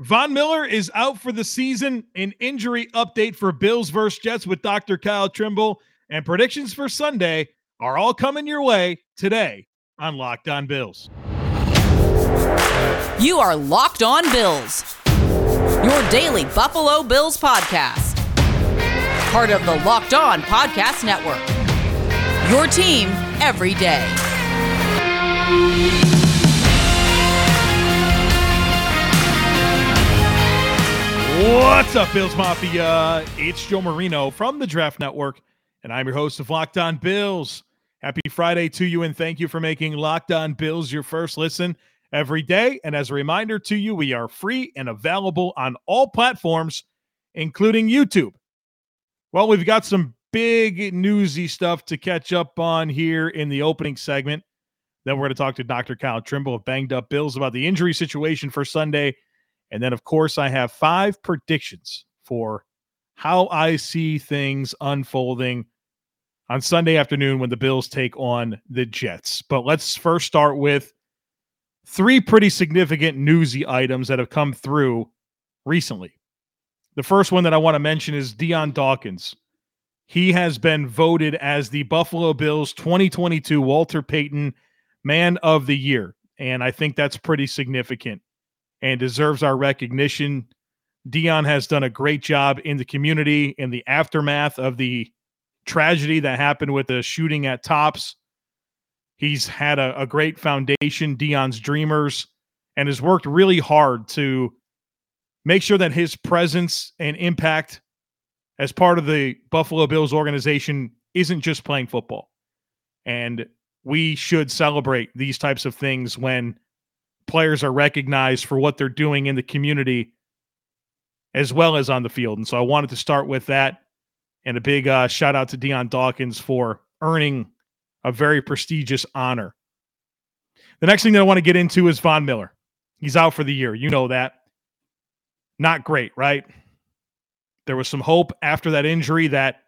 Von Miller is out for the season. An injury update for Bills versus Jets with Dr. Kyle Trimble and predictions for Sunday are all coming your way today on Locked On Bills. You are Locked On Bills, your daily Buffalo Bills podcast. Part of the Locked On Podcast Network. Your team every day. What's up, Bills Mafia? It's Joe Marino from the Draft Network, and I'm your host of Locked On Bills. Happy Friday to you, and thank you for making Locked On Bills your first listen every day. And as a reminder to you, we are free and available on all platforms, including YouTube. Well, we've got some big newsy stuff to catch up on here in the opening segment. Then we're going to talk to Dr. Kyle Trimble of Banged Up Bills about the injury situation for Sunday and then, of course, I have five predictions for how I see things unfolding on Sunday afternoon when the Bills take on the Jets. But let's first start with three pretty significant newsy items that have come through recently. The first one that I want to mention is Dion Dawkins. He has been voted as the Buffalo Bills 2022 Walter Payton Man of the Year. And I think that's pretty significant and deserves our recognition. Dion has done a great job in the community in the aftermath of the tragedy that happened with the shooting at Tops. He's had a, a great foundation, Dion's Dreamers, and has worked really hard to make sure that his presence and impact as part of the Buffalo Bills organization isn't just playing football. And we should celebrate these types of things when players are recognized for what they're doing in the community as well as on the field. And so I wanted to start with that. And a big uh, shout out to Dion Dawkins for earning a very prestigious honor. The next thing that I want to get into is Von Miller. He's out for the year. You know that. Not great, right? There was some hope after that injury that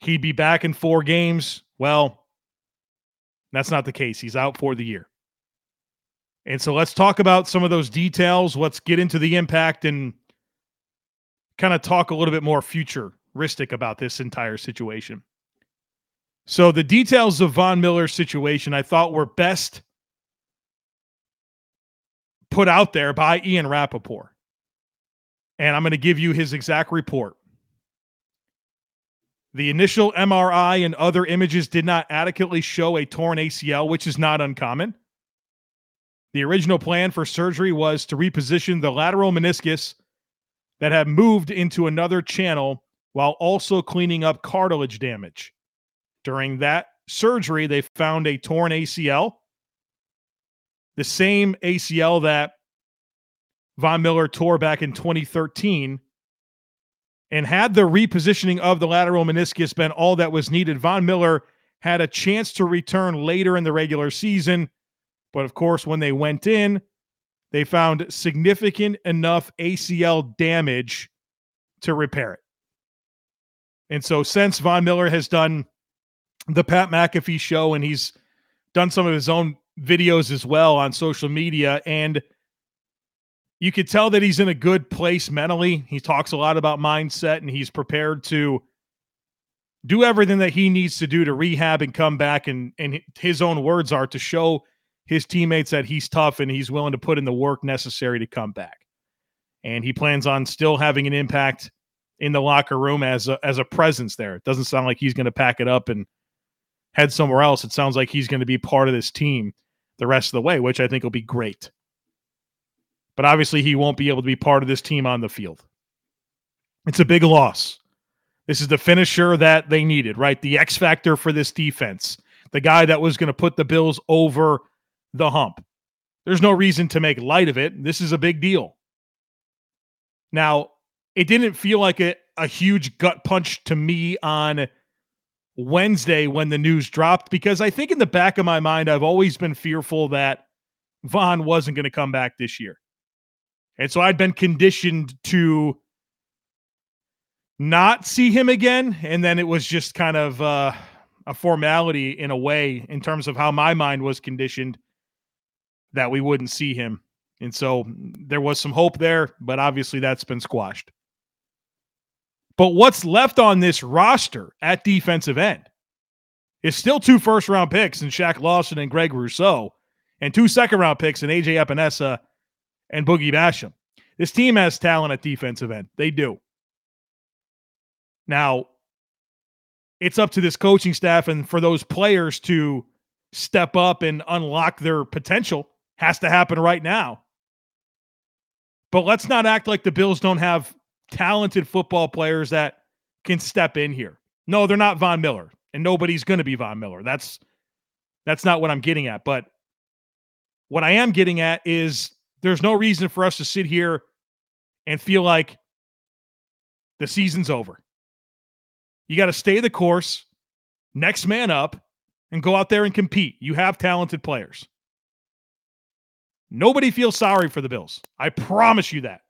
he'd be back in four games. Well, that's not the case. He's out for the year. And so let's talk about some of those details. Let's get into the impact and kind of talk a little bit more futuristic about this entire situation. So the details of Von Miller's situation I thought were best put out there by Ian Rapoport. And I'm going to give you his exact report. The initial MRI and other images did not adequately show a torn ACL, which is not uncommon. The original plan for surgery was to reposition the lateral meniscus that had moved into another channel while also cleaning up cartilage damage. During that surgery, they found a torn ACL, the same ACL that Von Miller tore back in 2013. And had the repositioning of the lateral meniscus been all that was needed, Von Miller had a chance to return later in the regular season but of course, when they went in, they found significant enough ACL damage to repair it. And so, since Von Miller has done the Pat McAfee show and he's done some of his own videos as well on social media, and you could tell that he's in a good place mentally. He talks a lot about mindset and he's prepared to do everything that he needs to do to rehab and come back. And, and his own words are to show his teammates that he's tough and he's willing to put in the work necessary to come back. And he plans on still having an impact in the locker room as a, as a presence there. It doesn't sound like he's going to pack it up and head somewhere else. It sounds like he's going to be part of this team the rest of the way, which I think will be great. But obviously, he won't be able to be part of this team on the field. It's a big loss. This is the finisher that they needed, right? The X factor for this defense, the guy that was going to put the Bills over the hump. There's no reason to make light of it. This is a big deal. Now, it didn't feel like a, a huge gut punch to me on Wednesday when the news dropped because I think in the back of my mind, I've always been fearful that Von wasn't going to come back this year. And so I'd been conditioned to not see him again. And then it was just kind of uh, a formality in a way in terms of how my mind was conditioned that we wouldn't see him And so there was some hope there, but obviously that's been squashed. But what's left on this roster at defensive end is still two first round picks in Shaq Lawson and Greg Rousseau, and two second round picks in AJ Epenesa and Boogie Basham. This team has talent at defensive end. They do. Now, it's up to this coaching staff and for those players to step up and unlock their potential has to happen right now. But let's not act like the Bills don't have talented football players that can step in here. No, they're not Von Miller, and nobody's going to be Von Miller. That's that's not what I'm getting at. But what I am getting at is there's no reason for us to sit here and feel like the season's over. You got to stay the course, next man up, and go out there and compete. You have talented players. Nobody feels sorry for the Bills. I promise you that.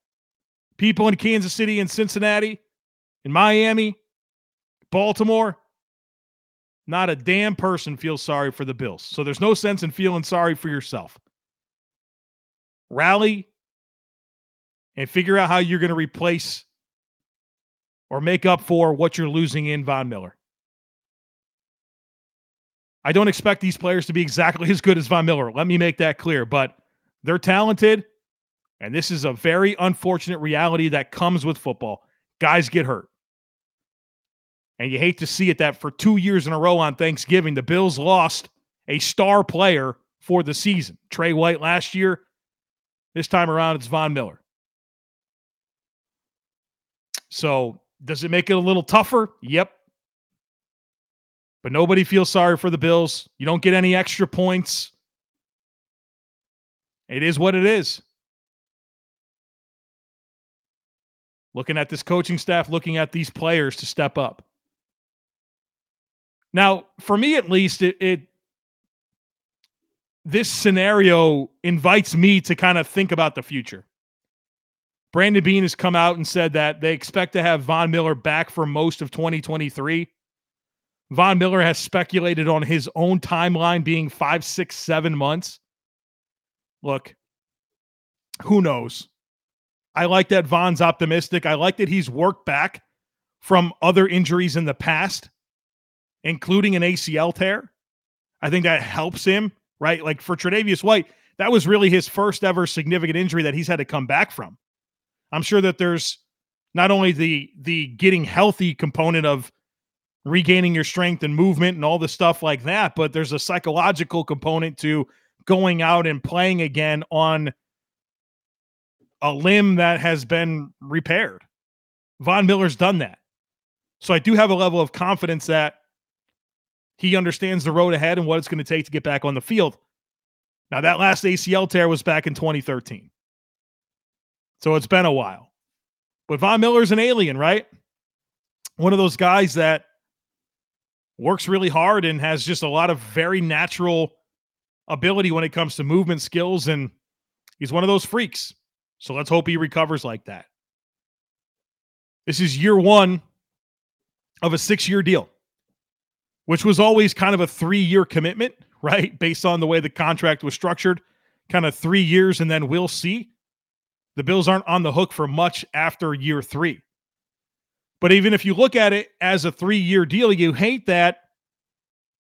People in Kansas City and Cincinnati, in Miami, Baltimore, not a damn person feels sorry for the Bills. So there's no sense in feeling sorry for yourself. Rally and figure out how you're going to replace or make up for what you're losing in Von Miller. I don't expect these players to be exactly as good as Von Miller. Let me make that clear, but they're talented. And this is a very unfortunate reality that comes with football. Guys get hurt. And you hate to see it that for two years in a row on Thanksgiving, the Bills lost a star player for the season. Tre White last year. This time around, it's Von Miller. So does it make it a little tougher? Yep. But nobody feels sorry for the Bills. You don't get any extra points. It is what it is. Looking at this coaching staff, looking at these players to step up. Now, for me at least, it, it this scenario invites me to kind of think about the future. Brandon Beane has come out and said that they expect to have Von Miller back for most of 2023. Von Miller has speculated on his own timeline being five, six, seven months. Look, who knows? I like that Von's optimistic. I like that he's worked back from other injuries in the past, including an ACL tear. I think that helps him, right? Like for Tre'Davious White, that was really his first ever significant injury that he's had to come back from. I'm sure that there's not only the the getting healthy component of regaining your strength and movement and all the stuff like that, but there's a psychological component to going out and playing again on a limb that has been repaired. Von Miller's done that. So I do have a level of confidence that he understands the road ahead and what it's going to take to get back on the field. Now, that last ACL tear was back in 2013. So it's been a while. But Von Miller's an alien, right? One of those guys that works really hard and has just a lot of very natural ability when it comes to movement skills. And he's one of those freaks. So let's hope he recovers like that. This is year one of a six year deal, which was always kind of a three year commitment, right? Based on the way the contract was structured, kind of three years and then we'll see the Bills aren't on the hook for much after year three. But even if you look at it as a three year deal, you hate that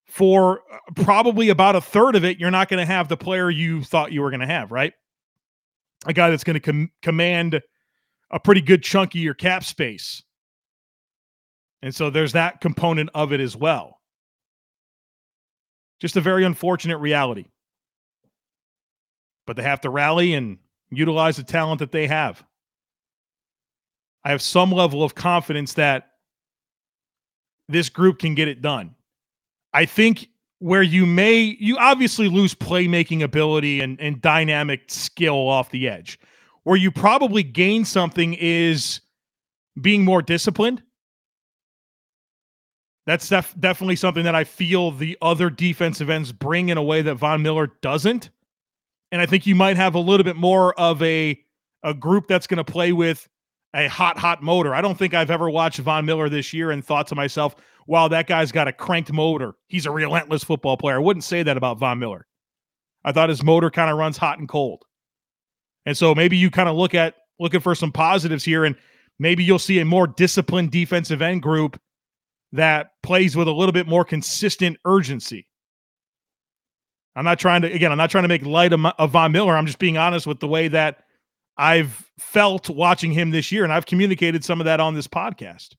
for uh, probably about a third of it, you're not going to have the player you thought you were going to have, right? A guy that's going to com- command a pretty good chunk of your cap space. And so there's that component of it as well. Just a very unfortunate reality. But they have to rally and utilize the talent that they have. I have some level of confidence that this group can get it done. I think where you may, you obviously lose playmaking ability and, and dynamic skill off the edge. Where you probably gain something is being more disciplined. That's def- definitely something that I feel the other defensive ends bring in a way that Von Miller doesn't and I think you might have a little bit more of a a group that's going to play with a hot hot motor. I don't think I've ever watched Von Miller this year and thought to myself, "Wow, that guy's got a cranked motor. He's a relentless football player." I wouldn't say that about Von Miller. I thought his motor kind of runs hot and cold. And so maybe you kind of look at looking for some positives here, and maybe you'll see a more disciplined defensive end group that plays with a little bit more consistent urgency. I'm not trying to again, I'm not trying to make light of, of Von Miller. I'm just being honest with the way that I've felt watching him this year, and I've communicated some of that on this podcast.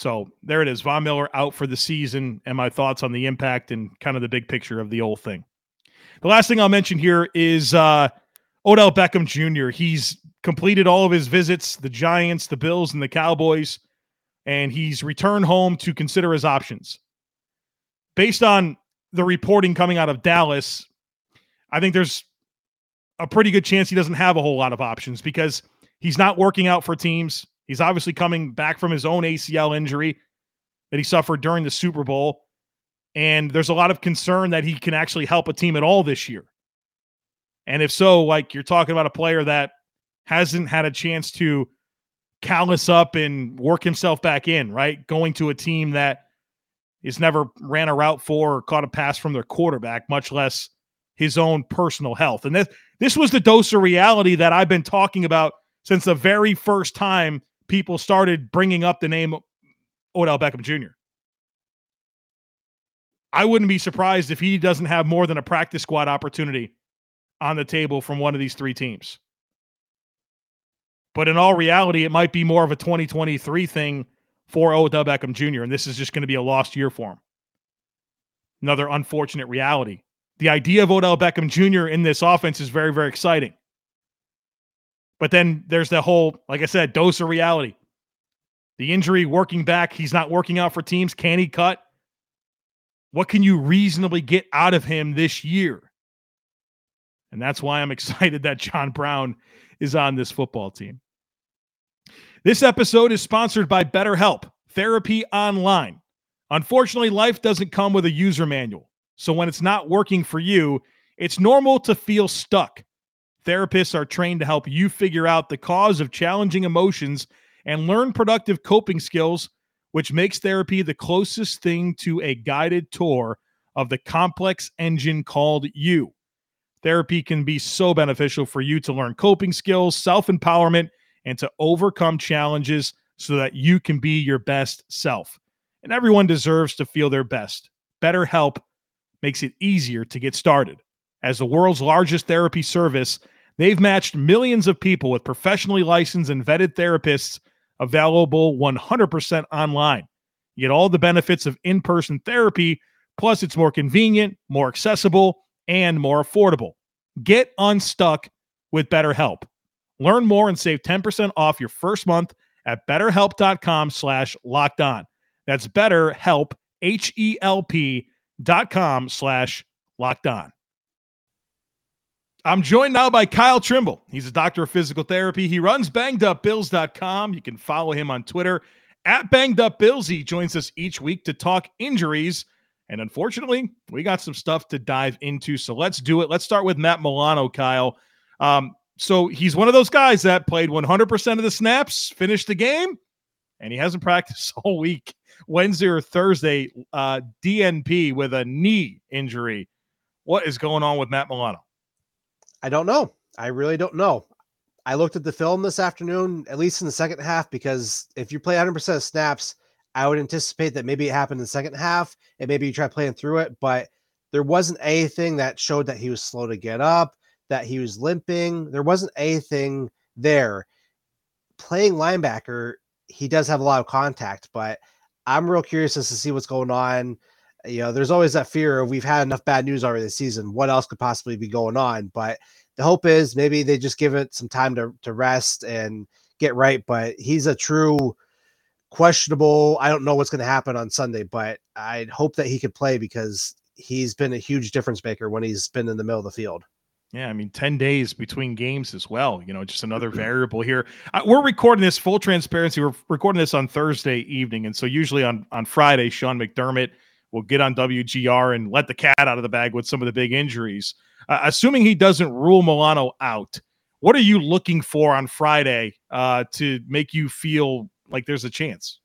So there it is. Von Miller out for the season, and my thoughts on the impact and kind of the big picture of the whole thing. The last thing I'll mention here is uh, Odell Beckham Jr. He's completed all of his visits, the Giants, the Bills, and the Cowboys, and he's returned home to consider his options. Based on the reporting coming out of Dallas, I think there's a pretty good chance he doesn't have a whole lot of options because he's not working out for teams. He's obviously coming back from his own ACL injury that he suffered during the Super Bowl. And there's a lot of concern that he can actually help a team at all this year. And if so, like you're talking about a player that hasn't had a chance to callous up and work himself back in, right? Going to a team that is never ran a route for or caught a pass from their quarterback, much less his own personal health. And this this was the dose of reality that I've been talking about since the very first time people started bringing up the name Odell Beckham Jr. I wouldn't be surprised if he doesn't have more than a practice squad opportunity on the table from one of these three teams. But in all reality, it might be more of a 2023 thing for Odell Beckham Jr., and this is just going to be a lost year for him. Another unfortunate reality. The idea of Odell Beckham Jr. in this offense is very, very exciting. But then there's the whole, like I said, dose of reality. The injury working back, he's not working out for teams. Can he cut? What can you reasonably get out of him this year? And that's why I'm excited that John Brown is on this football team. This episode is sponsored by BetterHelp, therapy online. Unfortunately, life doesn't come with a user manual. So when it's not working for you, it's normal to feel stuck. Therapists are trained to help you figure out the cause of challenging emotions and learn productive coping skills, which makes therapy the closest thing to a guided tour of the complex engine called you. Therapy can be so beneficial for you to learn coping skills, self empowerment, and to overcome challenges so that you can be your best self. And everyone deserves to feel their best. BetterHelp makes it easier to get started. As the world's largest therapy service, they've matched millions of people with professionally licensed and vetted therapists available 100% online. You get all the benefits of in person therapy, plus, it's more convenient, more accessible, and more affordable. Get unstuck with BetterHelp. Learn more and save 10% off your first month at betterhelp.com slash locked on. That's betterhelp, H-E-L-P dot com slash locked on. I'm joined now by Kyle Trimble. He's a doctor of physical therapy. He runs bangedupbills.com. You can follow him on Twitter at bangedupbills. He joins us each week to talk injuries – and unfortunately, we got some stuff to dive into. So let's do it. Let's start with Matt Milano, Kyle. Um, so he's one of those guys that played 100% of the snaps, finished the game, and he hasn't practiced all week. Wednesday or Thursday, uh, DNP with a knee injury. What is going on with Matt Milano? I don't know. I really don't know. I looked at the film this afternoon, at least in the second half, because if you play 100% of snaps, I would anticipate that maybe it happened in the second half and maybe you try playing through it, but there wasn't anything that showed that he was slow to get up, that he was limping. There wasn't anything there. Playing linebacker, he does have a lot of contact, but I'm real curious as to see what's going on. You know, there's always that fear of we've had enough bad news already this season. What else could possibly be going on? But the hope is maybe they just give it some time to, to rest and get right. But he's a true questionable. I don't know what's going to happen on Sunday, but I hope that he could play because he's been a huge difference maker when he's been in the middle of the field. Yeah, I mean, 10 days between games as well. You know, just another variable here. Uh, we're recording this full transparency. We're recording this on Thursday evening. And so, usually on, on Friday, Sean McDermott will get on WGR and let the cat out of the bag with some of the big injuries. Uh, assuming he doesn't rule Milano out, what are you looking for on Friday uh, to make you feel like there's a chance?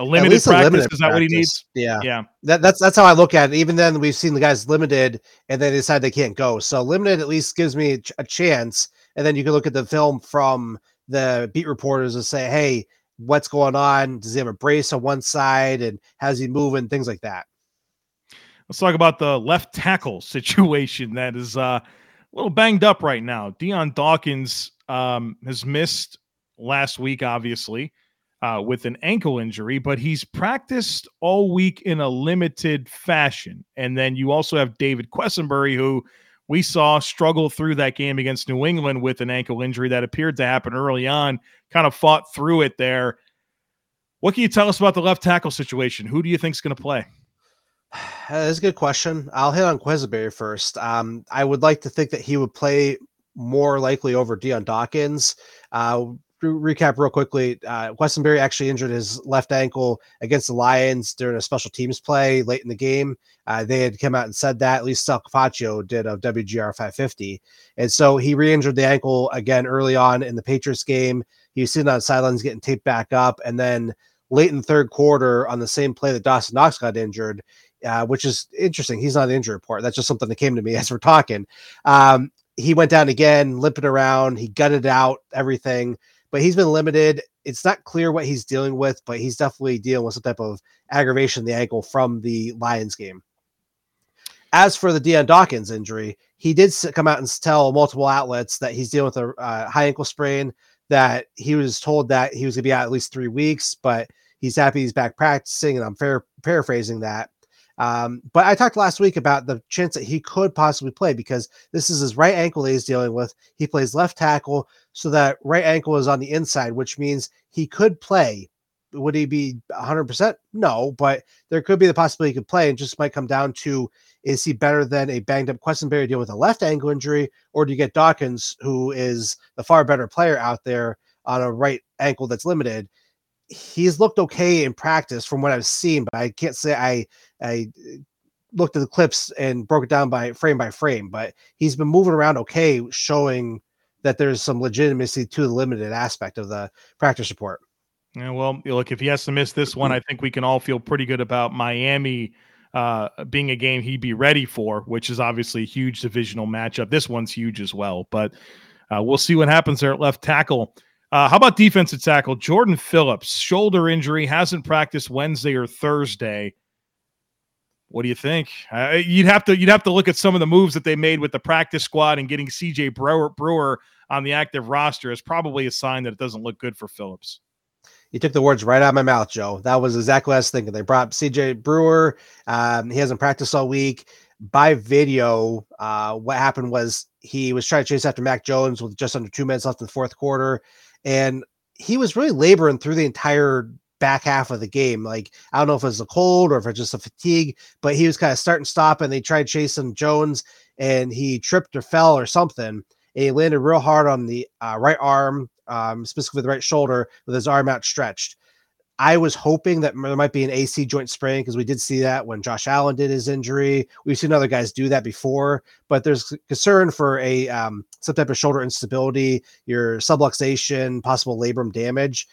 A limited practice a limited is that practice. what he needs? Yeah, yeah. That, that's that's how I look at it. Even then, we've seen the guys limited, and they decide they can't go. So limited at least gives me a chance, and then you can look at the film from the beat reporters and say, hey, what's going on? Does he have a brace on one side, and how's he moving? Things like that. Let's talk about the left tackle situation that is uh, a little banged up right now. Dion Dawkins um, has missed last week, obviously, uh, with an ankle injury, but he's practiced all week in a limited fashion. And then you also have David Quessenberry, who we saw struggle through that game against New England with an ankle injury that appeared to happen early on, kind of fought through it there. What can you tell us about the left tackle situation? Who do you think is going to play? That's a good question. I'll hit on Quessenberry first. Um, I would like to think that he would play more likely over Dion Dawkins. Uh, recap real quickly. Uh, Quessenberry actually injured his left ankle against the Lions during a special teams play late in the game. Uh, they had come out and said that. At least Sal Capaccio did of WGR 550, and so he re-injured the ankle again early on in the Patriots game. He was sitting on the sidelines getting taped back up, and then late in the third quarter on the same play that Dawson Knox got injured. Uh, which is interesting. He's not an injury report. That's just something that came to me as we're talking. Um, he went down again, limping around. He gutted out everything but he's been limited. It's not clear what he's dealing with, but he's definitely dealing with some type of aggravation the ankle from the Lions game. As for the Dion Dawkins injury, he did come out and tell multiple outlets that he's dealing with a uh, high ankle sprain. That he was told that he was going to be out at least three weeks, but he's happy he's back practicing. And I'm fair, paraphrasing that. Um, but I talked last week about the chance that he could possibly play because this is his right ankle that he's dealing with. He plays left tackle, so that right ankle is on the inside, which means he could play. Would he be 100%? No, but there could be the possibility he could play and just might come down to is he better than a banged up Quessenberry deal with a left ankle injury, or do you get Dawkins, who is the far better player out there on a right ankle that's limited? he's looked okay in practice from what I've seen, but I can't say I I looked at the clips and broke it down by frame by frame. But he's been moving around okay, showing that there's some legitimacy to the limited aspect of the practice report. Yeah, well, look, if he has to miss this one, I think we can all feel pretty good about Miami uh, being a game he'd be ready for, which is obviously a huge divisional matchup. This one's huge as well, but uh, we'll see what happens there at left tackle. Uh, how about defensive tackle? Jordan Phillips, shoulder injury, hasn't practiced Wednesday or Thursday. What do you think? Uh, you'd have to you'd have to look at some of the moves that they made with the practice squad and getting CJ Brewer, Brewer on the active roster is probably a sign that it doesn't look good for Phillips. You took the words right out of my mouth, Joe. That was exactly what I was thinking. They brought CJ Brewer. Um, he hasn't practiced all week. By video, uh, what happened was he was trying to chase after Mac Jones with just under two minutes left in the fourth quarter and he was really laboring through the entire back half of the game. Like I don't know if it was a cold or if it's just a fatigue, but he was kind of starting stop and they tried chasing Jones and he tripped or fell or something. And he landed real hard on the uh, right arm, um, specifically the right shoulder, with his arm outstretched. I was hoping that there might be an AC joint sprain because we did see that when Josh Allen did his injury. We've seen other guys do that before, but there's concern for a um, some type of shoulder instability, your subluxation, possible labrum damage.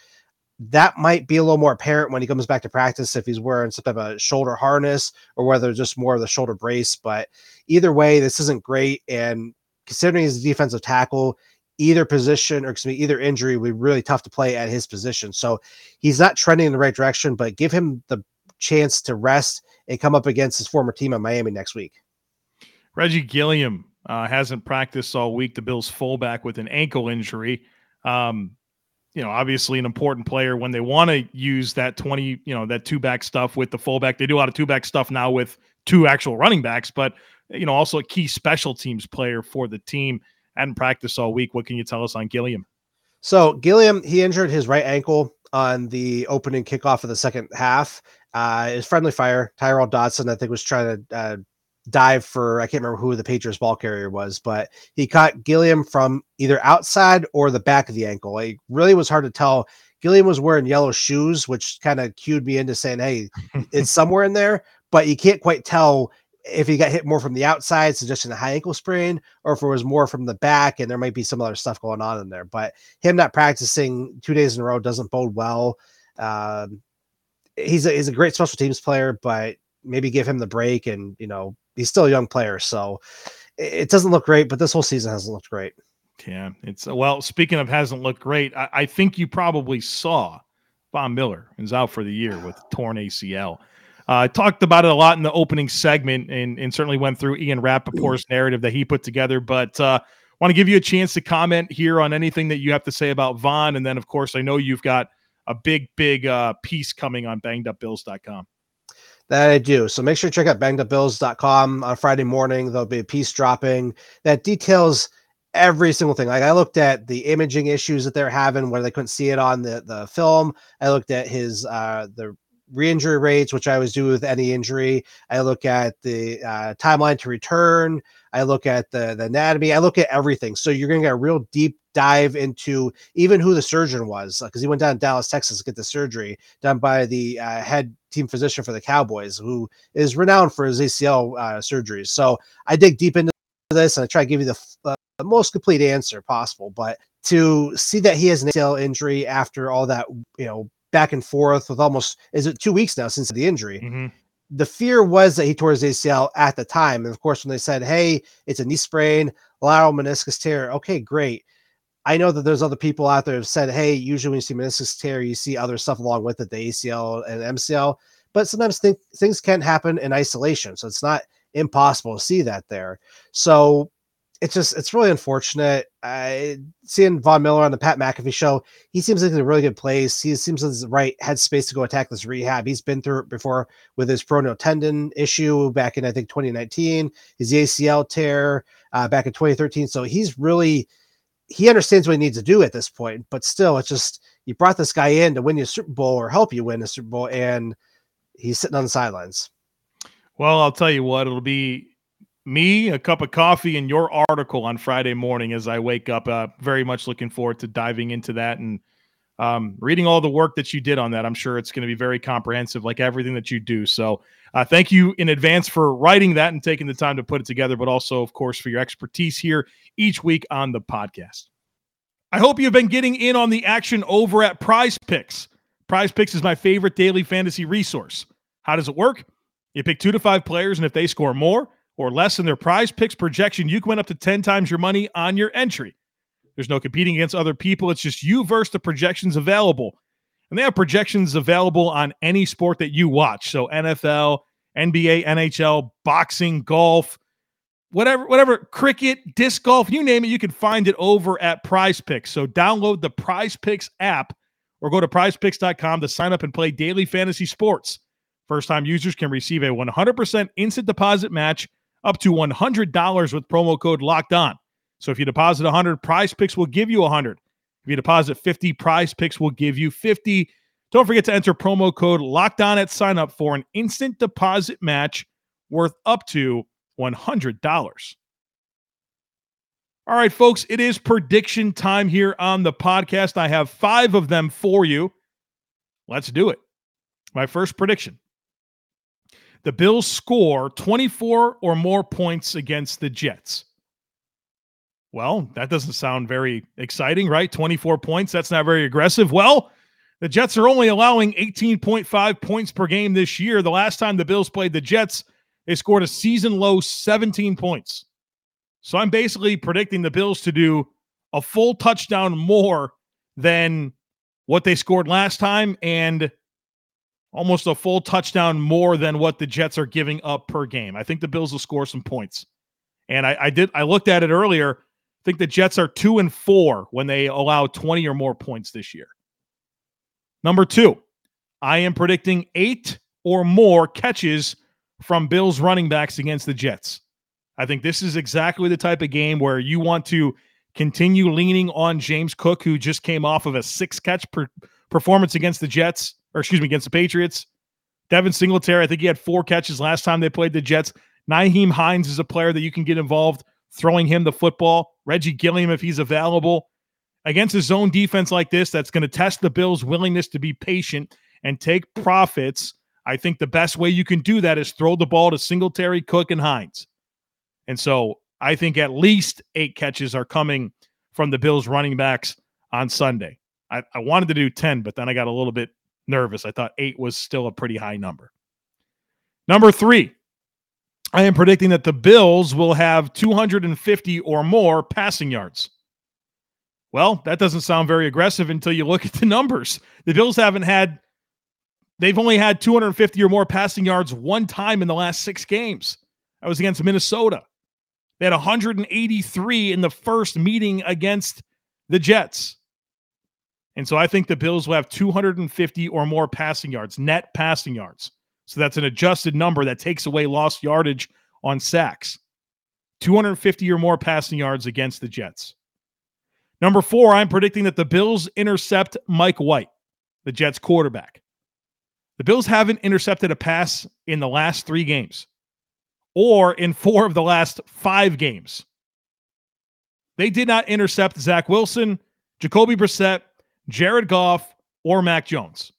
That might be a little more apparent when he comes back to practice if he's wearing some type of shoulder harness or whether just more of the shoulder brace. But either way, this isn't great. And considering he's a defensive tackle, either position or excuse me, either injury would be really tough to play at his position. So he's not trending in the right direction, but give him the chance to rest and come up against his former team in Miami next week. Reggie Gilliam uh, hasn't practiced all week. The Bills fullback with an ankle injury. Um, you know, obviously an important player when they want to use that 20, you know, that two back stuff with the fullback. They do a lot of two back stuff now with two actual running backs, but, you know, also a key special teams player for the team hadn't practiced all week. What can you tell us on Gilliam? So Gilliam, he injured his right ankle on the opening kickoff of the second half. Uh, his friendly fire, Tyrel Dodson, I think, was trying to uh, dive for I can't remember who the Patriots ball carrier was, but he caught Gilliam from either outside or the back of the ankle. It really was hard to tell. Gilliam was wearing yellow shoes, which kind of cued me into saying, "Hey, it's somewhere in there," but you can't quite tell if he got hit more from the outside, suggesting a high ankle sprain, or if it was more from the back and there might be some other stuff going on in there. But him not practicing two days in a row doesn't bode well. Um, he's a he's a great special teams player, but maybe give him the break. And you know, he's still a young player, so it, it doesn't look great. But this whole season hasn't looked great. Yeah, it's well. Speaking of hasn't looked great, I, I think you probably saw Von Miller is out for the year with torn ACL. I uh, talked about it a lot in the opening segment, and, and certainly went through Ian Rapoport's narrative that he put together. But uh, want to give you a chance to comment here on anything that you have to say about Von, and then of course I know you've got a big, big uh, piece coming on BangedUpBills.com. That I do. So make sure to check out bangedupbills.com on Friday morning. There'll be a piece dropping that details every single thing. Like I looked at the imaging issues that they're having where they couldn't see it on the the film. I looked at his uh the re-injury rates, which I always do with any injury. I look at the uh, timeline to return. I look at the, the anatomy. I look at everything. So you're going to get a real deep dive into even who the surgeon was because he went down to Dallas, Texas to get the surgery done by the uh, head team physician for the Cowboys, who is renowned for his ACL uh, surgeries. So I dig deep into this and I try to give you the, uh, the most complete answer possible. But to see that he has an ACL injury after all that, you know, back and forth with almost is it two weeks now since the injury. Mm-hmm. The fear was that he tore his ACL at the time. And of course, when they said, Hey, it's a knee sprain, lateral meniscus tear, okay, great. I know that there's other people out there have said, Hey, usually when you see meniscus tear, you see other stuff along with it, the ACL and MCL. But sometimes th- things can happen in isolation. So it's not impossible to see that there. So it's just it's really unfortunate. I seeing Von Miller on the Pat McAfee show. He seems like in a really good place. He seems like the right headspace to go attack this rehab. He's been through it before with his peroneal tendon issue back in I think 2019. His ACL tear uh, back in 2013. So he's really he understands what he needs to do at this point. But still, it's just you brought this guy in to win you a Super Bowl or help you win a Super Bowl, and he's sitting on the sidelines. Well, I'll tell you what, it'll be me, a cup of coffee, and your article on Friday morning as I wake up. Uh, very much looking forward to diving into that and um, reading all the work that you did on that. I'm sure it's going to be very comprehensive, like everything that you do. So, uh, thank you in advance for writing that and taking the time to put it together, but also, of course, for your expertise here each week on the podcast. I hope you've been getting in on the action over at Prize Picks. Prize Picks is my favorite daily fantasy resource. How does it work? You pick two to five players, and if they score more, or less than their prize picks projection, you can win up to 10 times your money on your entry. There's no competing against other people. It's just you versus the projections available. And they have projections available on any sport that you watch. So NFL, NBA, NHL, boxing, golf, whatever, whatever, cricket, disc golf, you name it, you can find it over at Prize Picks. So download the Prize Picks app or go to prizepicks.com to sign up and play daily fantasy sports. First time users can receive a 100% instant deposit match up to $100 with promo code locked on. So if you deposit 100, prize picks will give you 100. If you deposit 50, prize picks will give you 50. Don't forget to enter promo code locked on at sign up for an instant deposit match worth up to $100. All right, folks, it is prediction time here on the podcast. I have five of them for you. Let's do it. My first prediction the Bills score 24 or more points against the Jets. Well, that doesn't sound very exciting, right? 24 points. That's not very aggressive. Well, the Jets are only allowing 18.5 points per game this year. The last time the Bills played the Jets, they scored a season low 17 points. So I'm basically predicting the Bills to do a full touchdown more than what they scored last time and almost a full touchdown more than what the Jets are giving up per game. I think the Bills will score some points. And I, I did I looked at it earlier. I think the Jets are two and four when they allow 20 or more points this year. Number two, I am predicting eight or more catches from Bills running backs against the Jets. I think this is exactly the type of game where you want to continue leaning on James Cook, who just came off of a six catch per performance against the Jets or excuse me, against the Patriots. Devin Singletary, I think he had four catches last time they played the Jets. Nyheim Hines is a player that you can get involved throwing him the football. Reggie Gilliam, if he's available. Against a zone defense like this, that's going to test the Bills' willingness to be patient and take profits. I think the best way you can do that is throw the ball to Singletary, Cook, and Hines. And so I think at least eight catches are coming from the Bills running backs on Sunday. I, I wanted to do 10, but then I got a little bit nervous. I thought eight was still a pretty high number. Number three, I am predicting that the Bills will have 250 or more passing yards. Well, that doesn't sound very aggressive until you look at the numbers. The Bills haven't had, they've only had 250 or more passing yards one time in the last six games. That was against Minnesota. They had 183 in the first meeting against the Jets. And so I think the Bills will have 250 or more passing yards, net passing yards. So that's an adjusted number that takes away lost yardage on sacks. 250 or more passing yards against the Jets. Number four, I'm predicting that the Bills intercept Mike White, the Jets quarterback. The Bills haven't intercepted a pass in the last three games or in four of the last five games. They did not intercept Zach Wilson, Jacoby Brissett, Jared Goff, or Mac Jones.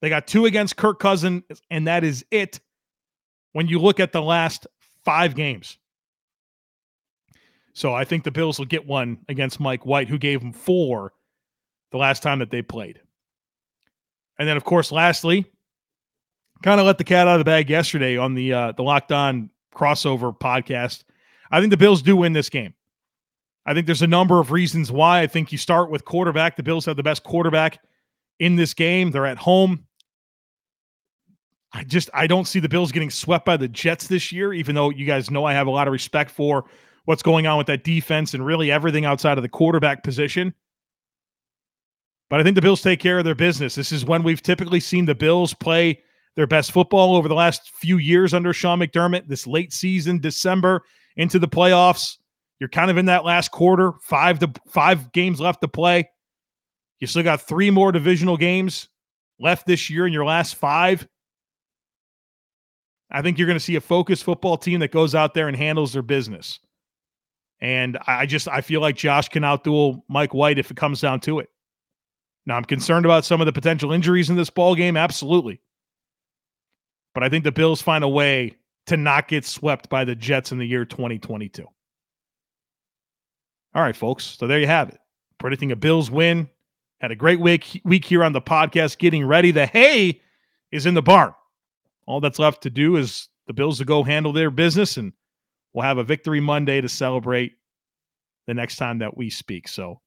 They got two against Kirk Cousin, and that is it when you look at the last five games. So I think the Bills will get one against Mike White, who gave them four the last time that they played. And then, of course, lastly, kind of let the cat out of the bag yesterday on the uh, the Locked On crossover podcast. I think the Bills do win this game. I think there's a number of reasons why. I think you start with quarterback. The Bills have the best quarterback in this game. They're at home. I just I don't see the Bills getting swept by the Jets this year, even though you guys know I have a lot of respect for what's going on with that defense and really everything outside of the quarterback position. But I think the Bills take care of their business. This is when we've typically seen the Bills play their best football over the last few years under Sean McDermott. This late season, December into the playoffs, you're kind of in that last quarter, five to five games left to play. You still got three more divisional games left this year in your last five. I think you're going to see a focused football team that goes out there and handles their business. And I just I feel like Josh can outduel Mike White if it comes down to it. Now I'm concerned about some of the potential injuries in this ball game, absolutely. But I think the Bills find a way to not get swept by the Jets in the year 2022. All right, folks. So there you have it. Predicting a Bills win. Had a great week week here on the podcast, getting ready. The hay is in the barn. All that's left to do is the Bills to go handle their business, and we'll have a victory Monday to celebrate the next time that we speak. So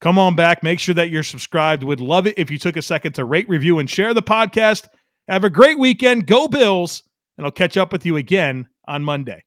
come on back. Make sure that you're subscribed. Would love it if you took a second to rate, review, and share the podcast. Have a great weekend. Go Bills. And I'll catch up with you again on Monday.